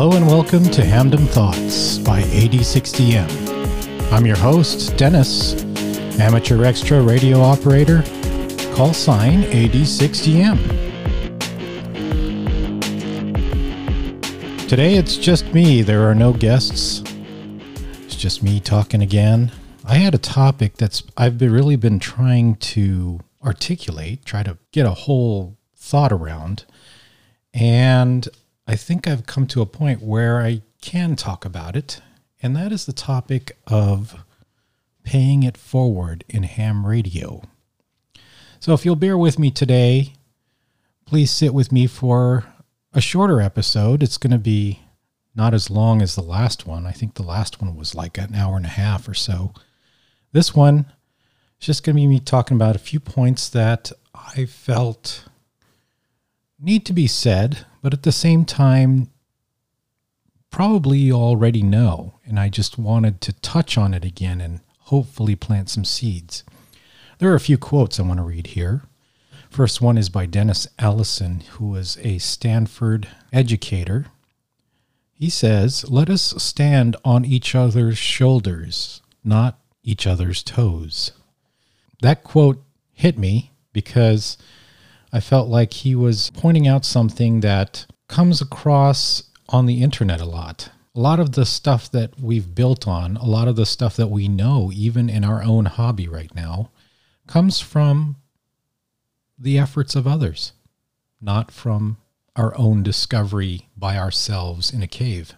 Hello and welcome to Hamdom Thoughts by AD6OM. I'm your host, Dennis, amateur extra radio operator, call sign AD6OM. Today it's just me, there are no guests. It's just me talking again. I had a topic that's I've been, really been trying to articulate, try to get a whole thought around. And I think I've come to a point where I can talk about it, and that is the topic of paying it forward in ham radio. So, if you'll bear with me today, please sit with me for a shorter episode. It's going to be not as long as the last one. I think the last one was like an hour and a half or so. This one is just going to be me talking about a few points that I felt need to be said, but at the same time, probably you already know. And I just wanted to touch on it again and hopefully plant some seeds. There are a few quotes I want to read here. First one is by Dennis Allison, who was a Stanford educator. He says, Let us stand on each other's shoulders, not each other's toes. That quote hit me because I felt like he was pointing out something that comes across on the internet a lot. A lot of the stuff that we've built on, a lot of the stuff that we know, even in our own hobby right now, comes from the efforts of others, not from our own discovery by ourselves in a cave.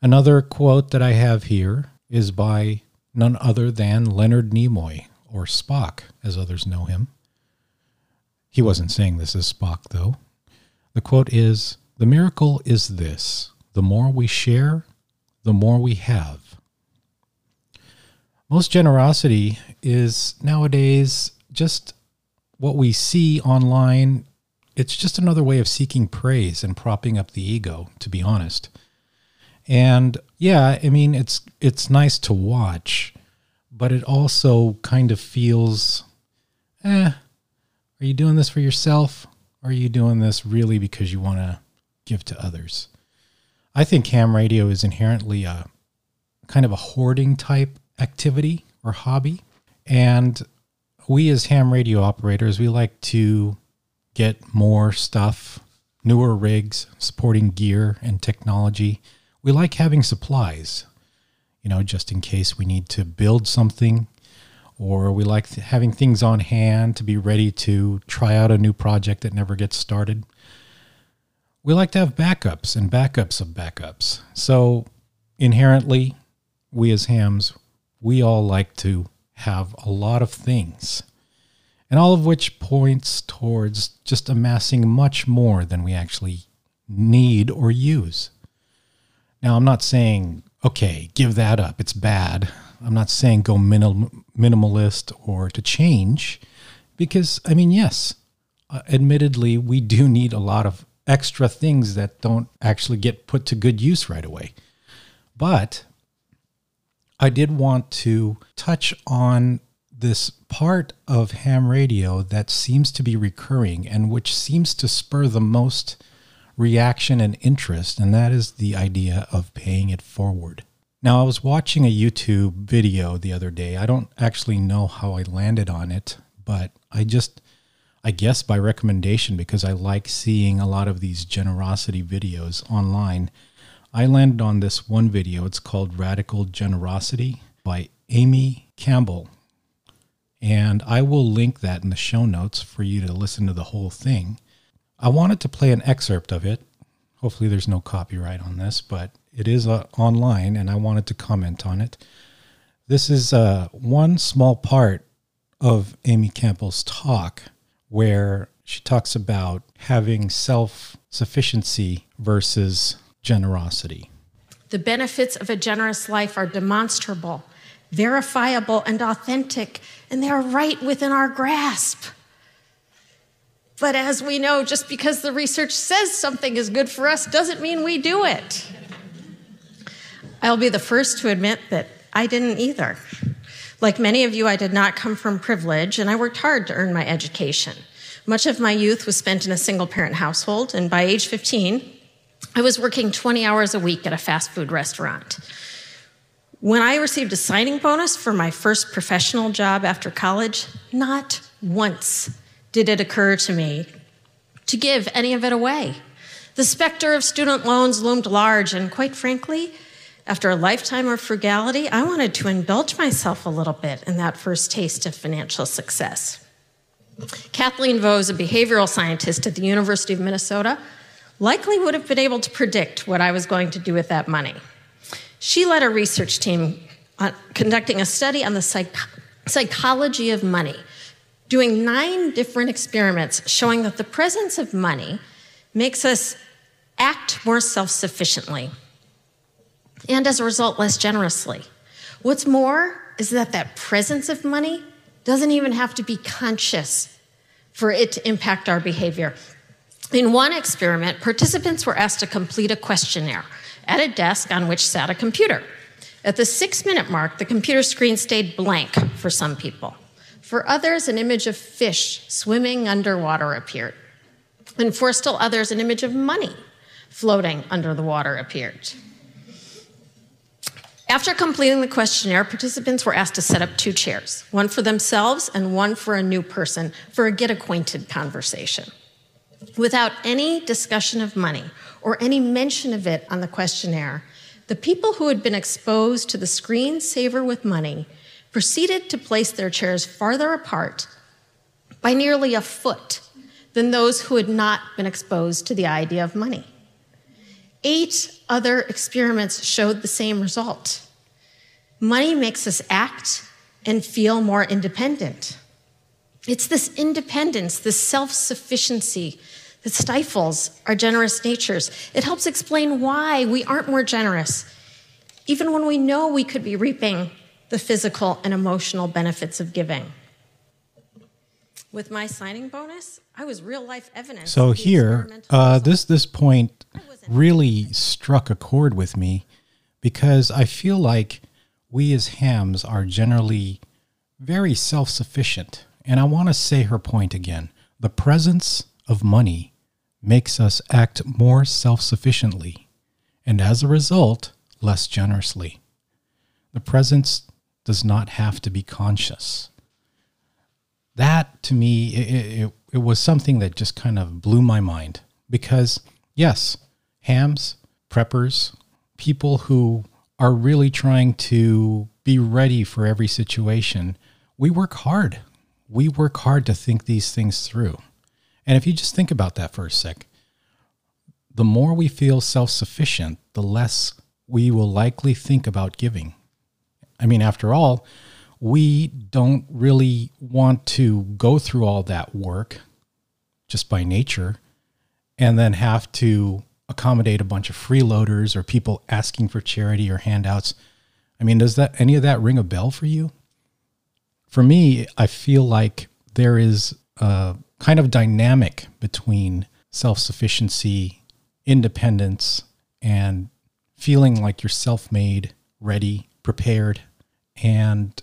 Another quote that I have here is by none other than Leonard Nimoy, or Spock, as others know him. He wasn't saying this as Spock, though. The quote is The miracle is this the more we share, the more we have. Most generosity is nowadays just what we see online. It's just another way of seeking praise and propping up the ego, to be honest. And yeah, I mean it's it's nice to watch, but it also kind of feels eh, are you doing this for yourself? Or are you doing this really because you want to give to others? I think ham radio is inherently a kind of a hoarding type activity or hobby. And we, as ham radio operators, we like to get more stuff, newer rigs, supporting gear and technology. We like having supplies, you know, just in case we need to build something or we like having things on hand to be ready to try out a new project that never gets started. We like to have backups and backups of backups. So inherently, we as hams, we all like to have a lot of things, and all of which points towards just amassing much more than we actually need or use. Now, I'm not saying, okay, give that up, it's bad. I'm not saying go minimal, minimalist or to change, because I mean, yes, uh, admittedly, we do need a lot of extra things that don't actually get put to good use right away. But I did want to touch on this part of ham radio that seems to be recurring and which seems to spur the most reaction and interest, and that is the idea of paying it forward. Now, I was watching a YouTube video the other day. I don't actually know how I landed on it, but I just, I guess by recommendation, because I like seeing a lot of these generosity videos online, I landed on this one video. It's called Radical Generosity by Amy Campbell. And I will link that in the show notes for you to listen to the whole thing. I wanted to play an excerpt of it. Hopefully, there's no copyright on this, but it is uh, online, and I wanted to comment on it. This is uh, one small part of Amy Campbell's talk where she talks about having self sufficiency versus generosity. The benefits of a generous life are demonstrable, verifiable, and authentic, and they are right within our grasp. But as we know, just because the research says something is good for us doesn't mean we do it. I'll be the first to admit that I didn't either. Like many of you, I did not come from privilege, and I worked hard to earn my education. Much of my youth was spent in a single parent household, and by age 15, I was working 20 hours a week at a fast food restaurant. When I received a signing bonus for my first professional job after college, not once did it occur to me to give any of it away. The specter of student loans loomed large, and quite frankly, after a lifetime of frugality, I wanted to indulge myself a little bit in that first taste of financial success. Kathleen Vohs, a behavioral scientist at the University of Minnesota, likely would have been able to predict what I was going to do with that money. She led a research team uh, conducting a study on the psych- psychology of money, doing nine different experiments showing that the presence of money makes us act more self sufficiently and as a result, less generously. What's more is that that presence of money doesn't even have to be conscious for it to impact our behavior. In one experiment, participants were asked to complete a questionnaire at a desk on which sat a computer. At the six minute mark, the computer screen stayed blank for some people. For others, an image of fish swimming underwater appeared. And for still others, an image of money floating under the water appeared. After completing the questionnaire, participants were asked to set up two chairs, one for themselves and one for a new person, for a get acquainted conversation. Without any discussion of money or any mention of it on the questionnaire, the people who had been exposed to the screensaver with money proceeded to place their chairs farther apart by nearly a foot than those who had not been exposed to the idea of money. Eight other experiments showed the same result. Money makes us act and feel more independent. It's this independence, this self sufficiency that stifles our generous natures. It helps explain why we aren't more generous, even when we know we could be reaping the physical and emotional benefits of giving. With my signing bonus, I was real life evidence. So here, uh, this this point really struck a chord with me because I feel like we as hams are generally very self sufficient. And I want to say her point again. The presence of money makes us act more self sufficiently, and as a result, less generously. The presence does not have to be conscious. That to me, it, it, it was something that just kind of blew my mind because, yes, hams, preppers, people who are really trying to be ready for every situation, we work hard. We work hard to think these things through. And if you just think about that for a sec, the more we feel self sufficient, the less we will likely think about giving. I mean, after all, we don't really want to go through all that work just by nature and then have to accommodate a bunch of freeloaders or people asking for charity or handouts. I mean, does that any of that ring a bell for you? For me, I feel like there is a kind of dynamic between self-sufficiency, independence, and feeling like you're self-made, ready, prepared, and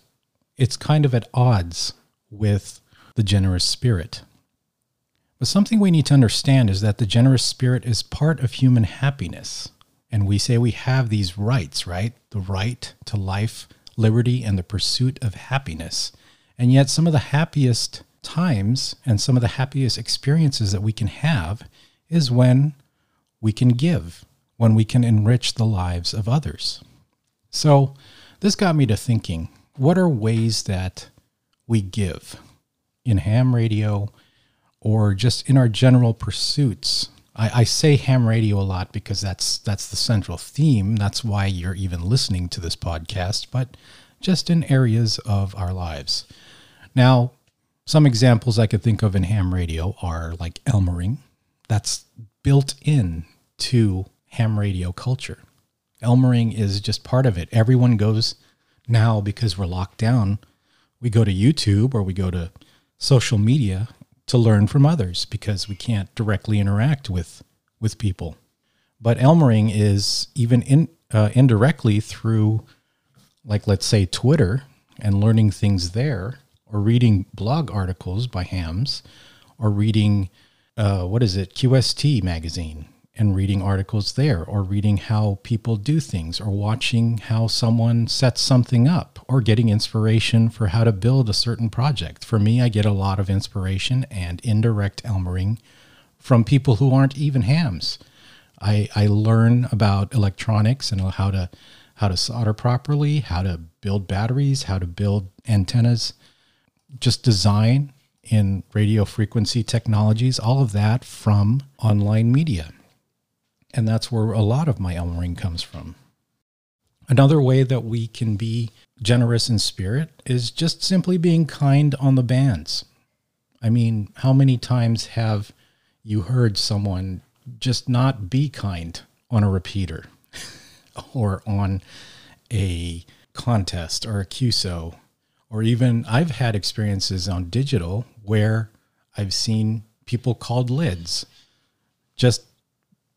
it's kind of at odds with the generous spirit. But something we need to understand is that the generous spirit is part of human happiness. And we say we have these rights, right? The right to life, liberty, and the pursuit of happiness. And yet, some of the happiest times and some of the happiest experiences that we can have is when we can give, when we can enrich the lives of others. So, this got me to thinking what are ways that we give in ham radio? or just in our general pursuits. I, I, say ham radio a lot because that's that's the central theme. That's why you're even listening to this podcast, but just in areas of our lives. Now, some examples I could think of in ham radio are like Elmering. That's built in to ham radio culture. Elmering is just part of it. Everyone goes now because we're locked down. We go to YouTube or we go to social media to learn from others because we can't directly interact with with people. But Elmering is even in, uh, indirectly through, like let's say Twitter and learning things there, or reading blog articles by hams, or reading uh, what is it QST magazine and reading articles there, or reading how people do things, or watching how someone sets something up, or getting inspiration for how to build a certain project. For me, I get a lot of inspiration and indirect Elmering from people who aren't even hams. I, I learn about electronics and how to how to solder properly, how to build batteries, how to build antennas, just design in radio frequency technologies, all of that from online media. And that's where a lot of my Elmering comes from. Another way that we can be generous in spirit is just simply being kind on the bands. I mean, how many times have you heard someone just not be kind on a repeater or on a contest or a QSO? Or even I've had experiences on digital where I've seen people called lids just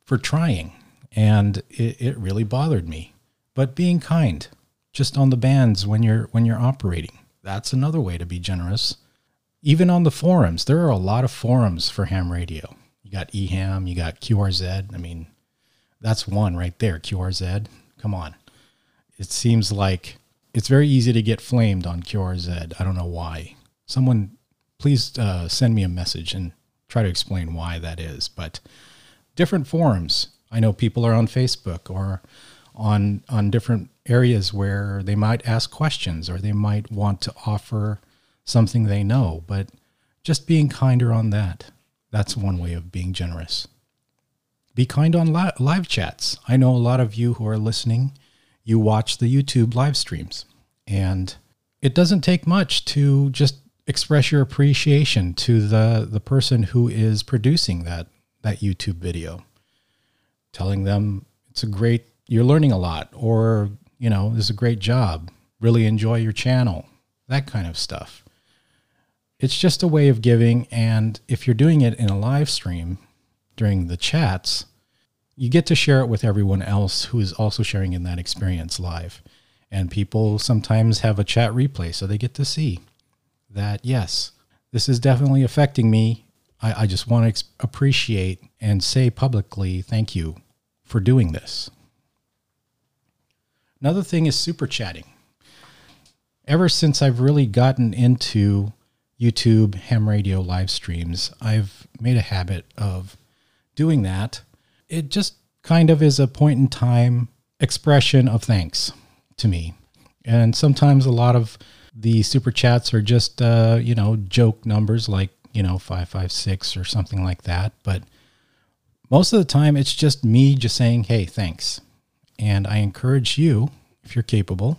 for trying. And it, it really bothered me. But being kind, just on the bands when you're when you're operating. That's another way to be generous. Even on the forums, there are a lot of forums for ham radio. You got eHam, you got QRZ. I mean, that's one right there, QRZ. Come on. It seems like it's very easy to get flamed on QRZ. I don't know why. Someone, please uh, send me a message and try to explain why that is. But different forums. I know people are on Facebook or on on different areas where they might ask questions or they might want to offer something they know. But just being kinder on that. That's one way of being generous. Be kind on li- live chats. I know a lot of you who are listening you watch the YouTube live streams. And it doesn't take much to just express your appreciation to the, the person who is producing that, that YouTube video. Telling them it's a great, you're learning a lot, or, you know, this is a great job. Really enjoy your channel, that kind of stuff. It's just a way of giving. And if you're doing it in a live stream during the chats, you get to share it with everyone else who is also sharing in that experience live. And people sometimes have a chat replay, so they get to see that, yes, this is definitely affecting me. I, I just want to ex- appreciate and say publicly thank you for doing this. Another thing is super chatting. Ever since I've really gotten into YouTube ham radio live streams, I've made a habit of doing that it just kind of is a point in time expression of thanks to me. And sometimes a lot of the super chats are just, uh, you know, joke numbers like, you know, 556 or something like that. But most of the time, it's just me just saying, hey, thanks. And I encourage you, if you're capable,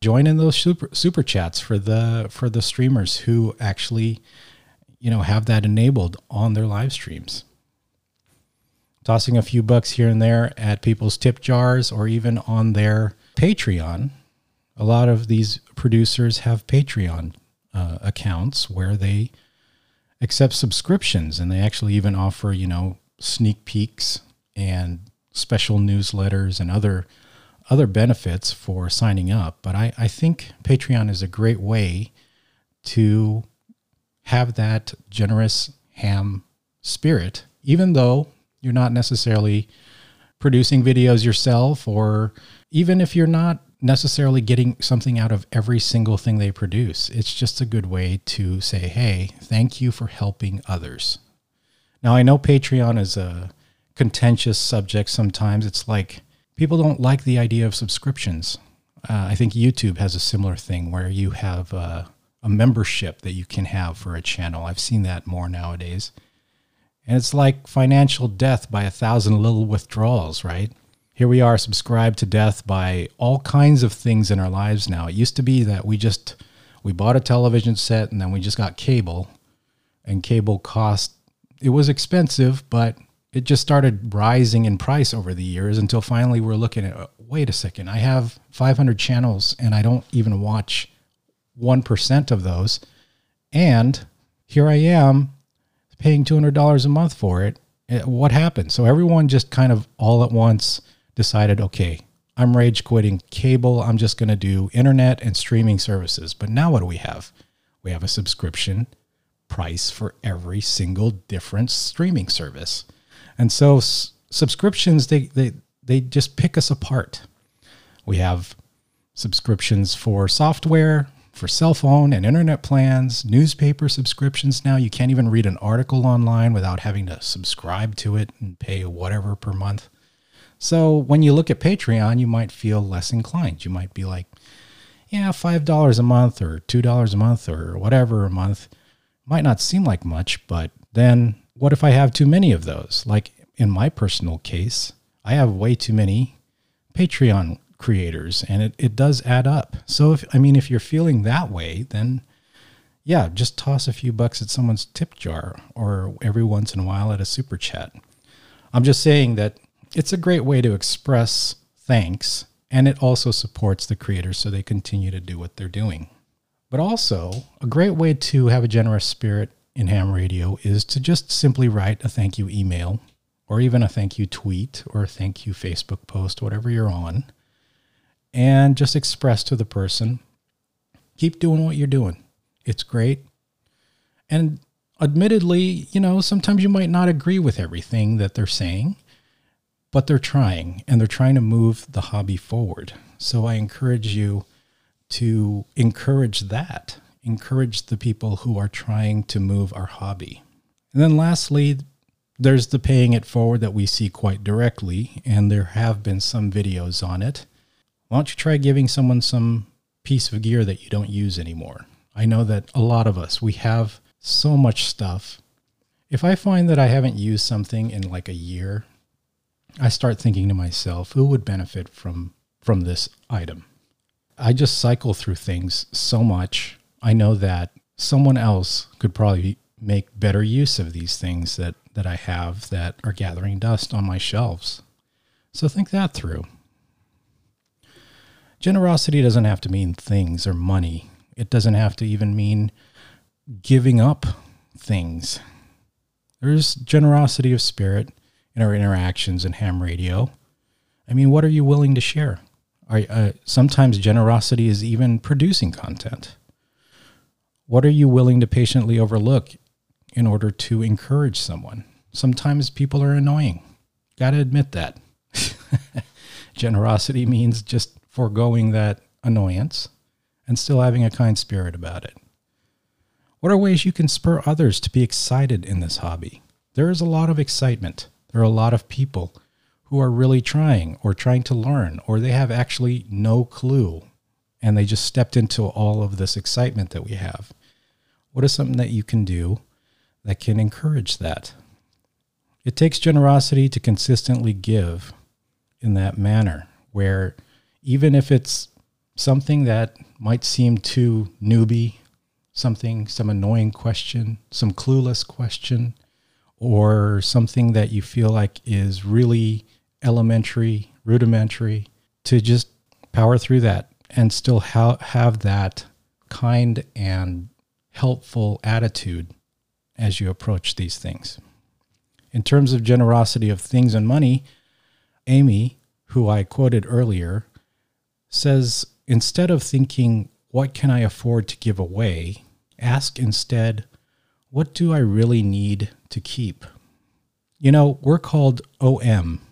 join in those super super chats for the for the streamers who actually you know have that enabled on their live streams tossing a few bucks here and there at people's tip jars or even on their Patreon. A lot of these producers have Patreon uh, accounts where they accept subscriptions and they actually even offer, you know, sneak peeks and special newsletters and other other benefits for signing up. But I, I think Patreon is a great way to have that generous ham spirit, even though you're not necessarily producing videos yourself, or even if you're not necessarily getting something out of every single thing they produce. It's just a good way to say, hey, thank you for helping others. Now, I know Patreon is a contentious subject sometimes. It's like people don't like the idea of subscriptions. Uh, I think YouTube has a similar thing where you have a membership that you can have for a channel. I've seen that more nowadays. And it's like financial death by a thousand little withdrawals, right? Here we are subscribed to death by all kinds of things in our lives now. It used to be that we just we bought a television set and then we just got cable and cable cost it was expensive, but it just started rising in price over the years until finally we're looking at wait a second, I have 500 channels and I don't even watch 1% of those. And here I am paying $200 a month for it. Eh, what happened? So everyone just kind of all at once decided, okay, I'm rage quitting cable. I'm just going to do internet and streaming services. But now what do we have? We have a subscription price for every single different streaming service. And so s- subscriptions they they they just pick us apart. We have subscriptions for software, for cell phone and internet plans, newspaper subscriptions now. You can't even read an article online without having to subscribe to it and pay whatever per month. So when you look at Patreon, you might feel less inclined. You might be like, yeah, $5 a month or $2 a month or whatever a month might not seem like much, but then what if I have too many of those? Like in my personal case, I have way too many Patreon creators and it, it does add up. So if I mean if you're feeling that way, then yeah, just toss a few bucks at someone's tip jar or every once in a while at a super chat. I'm just saying that it's a great way to express thanks and it also supports the creators so they continue to do what they're doing. But also, a great way to have a generous spirit in ham radio is to just simply write a thank you email or even a thank you tweet or a thank you Facebook post, whatever you're on, and just express to the person, keep doing what you're doing. It's great. And admittedly, you know, sometimes you might not agree with everything that they're saying, but they're trying and they're trying to move the hobby forward. So I encourage you to encourage that, encourage the people who are trying to move our hobby. And then lastly, there's the paying it forward that we see quite directly, and there have been some videos on it. Why don't you try giving someone some piece of gear that you don't use anymore? I know that a lot of us, we have so much stuff. If I find that I haven't used something in like a year, I start thinking to myself, who would benefit from from this item? I just cycle through things so much. I know that someone else could probably make better use of these things that that I have that are gathering dust on my shelves. So think that through. Generosity doesn't have to mean things or money. It doesn't have to even mean giving up things. There's generosity of spirit in our interactions in ham radio. I mean, what are you willing to share? Are, uh, sometimes generosity is even producing content. What are you willing to patiently overlook in order to encourage someone? Sometimes people are annoying. Got to admit that. generosity means just foregoing that annoyance and still having a kind spirit about it. What are ways you can spur others to be excited in this hobby? There is a lot of excitement. There are a lot of people who are really trying or trying to learn, or they have actually no clue and they just stepped into all of this excitement that we have. What is something that you can do that can encourage that? It takes generosity to consistently give in that manner, where even if it's something that might seem too newbie, something, some annoying question, some clueless question, or something that you feel like is really elementary, rudimentary, to just power through that and still ha- have that kind and helpful attitude as you approach these things. In terms of generosity of things and money, Amy, who I quoted earlier, says instead of thinking, what can I afford to give away? Ask instead, what do I really need to keep? You know, we're called OM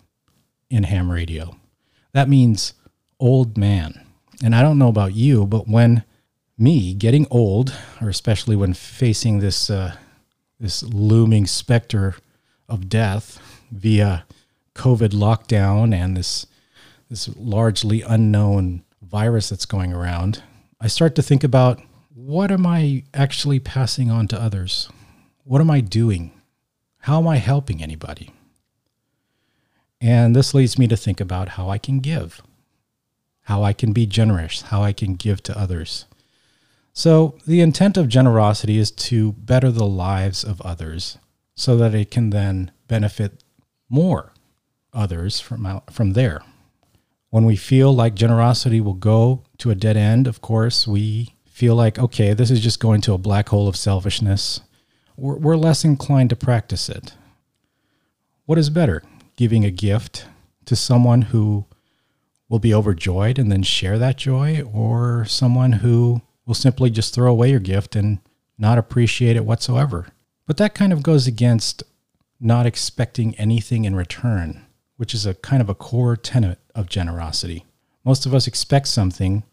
in ham radio. That means old man. And I don't know about you, but when me getting old, or especially when facing this uh, this looming specter of death via COVID lockdown and this this largely unknown virus that's going around, I start to think about what am I actually passing on to others? What am I doing? How am I helping anybody? And this leads me to think about how I can give, how I can be generous, how I can give to others. So, the intent of generosity is to better the lives of others so that it can then benefit more others from, out, from there. When we feel like generosity will go to a dead end, of course, we feel like, okay, this is just going to a black hole of selfishness. We're, we're less inclined to practice it. What is better, giving a gift to someone who will be overjoyed and then share that joy, or someone who will simply just throw away your gift and not appreciate it whatsoever? But that kind of goes against not expecting anything in return, which is a kind of a core tenet of generosity. Most of us expect something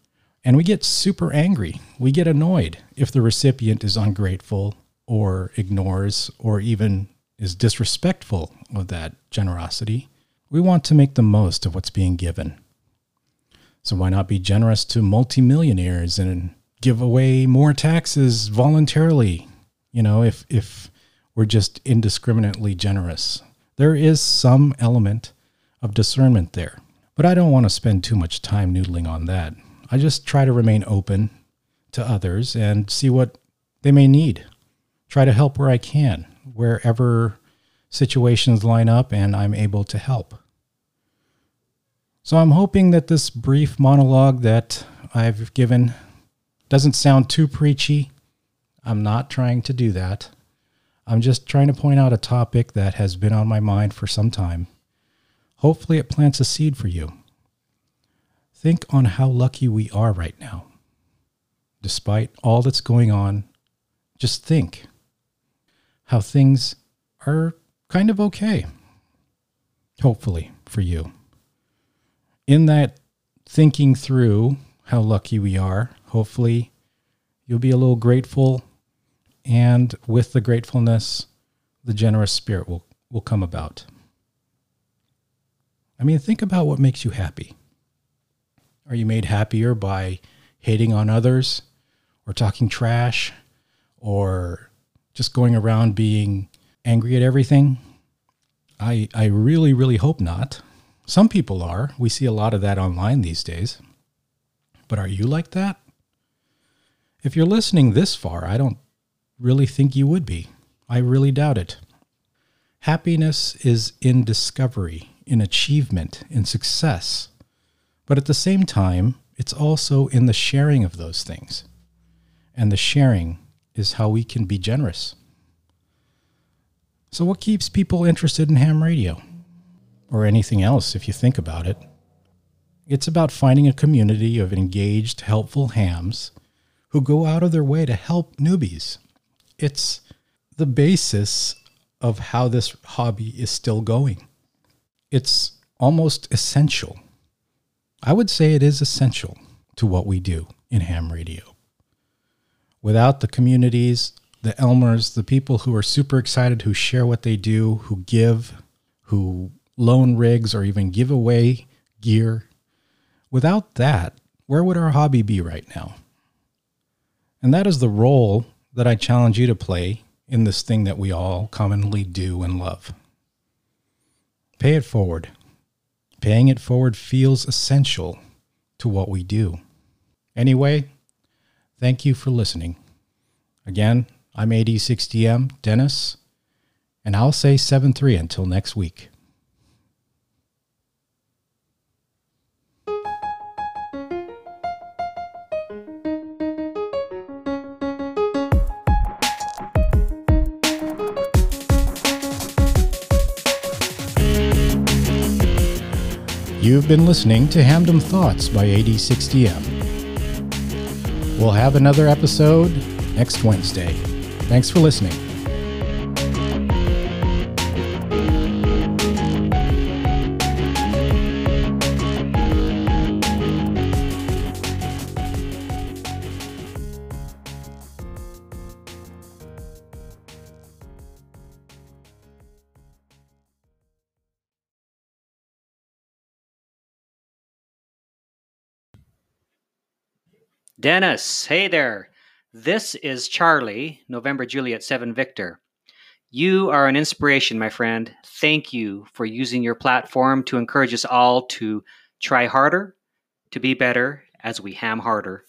and we get super angry. We get annoyed if the recipient is ungrateful or ignores or even is disrespectful of that generosity. We want to make the most of what's being given. So why not be generous to multimillionaires and give away more taxes voluntarily? You know, if if we're just indiscriminately generous. There is some element of discernment there. But I don't want to spend too much time noodling on that. I just try to remain open to others and see what they may need. Try to help where I can, wherever situations line up and I'm able to help. So I'm hoping that this brief monologue that I've given doesn't sound too preachy. I'm not trying to do that. I'm just trying to point out a topic that has been on my mind for some time. Hopefully, it plants a seed for you. Think on how lucky we are right now. Despite all that's going on, just think how things are kind of okay. Hopefully, for you. In that thinking through how lucky we are, hopefully, you'll be a little grateful and with the gratefulness, the generous spirit will, will come about. I mean, think about what makes you happy. Are you made happier by hating on others or talking trash or just going around being angry at everything? I, I really, really hope not. Some people are. We see a lot of that online these days. But are you like that? If you're listening this far, I don't really think you would be. I really doubt it. Happiness is in discovery, in achievement, in success. But at the same time, it's also in the sharing of those things. And the sharing is how we can be generous. So, what keeps people interested in ham radio? Or anything else, if you think about it? It's about finding a community of engaged, helpful hams who go out of their way to help newbies it's the basis of how this hobby is still going. It's almost essential. I would say it is essential to what we do in ham radio. Without the communities, the Elmers, the people who are super excited, who share what they do, who give, who loan rigs or even give away gear, without that, where would our hobby be right now? And that is the role that I challenge you to play in this thing that we all commonly do and love. Pay it forward. Paying it forward feels essential to what we do. Anyway, thank you for listening. Again, I'm AD6OM, Dennis, and I'll say 7 3 until next week. You've been listening to Hamdom Thoughts by AD6OM. We'll have another episode next Wednesday. Thanks for listening. Dennis, hey there. This is Charlie, November Juliet 7 Victor. You are an inspiration, my friend. Thank you for using your platform to encourage us all to try harder, to be better as we ham harder.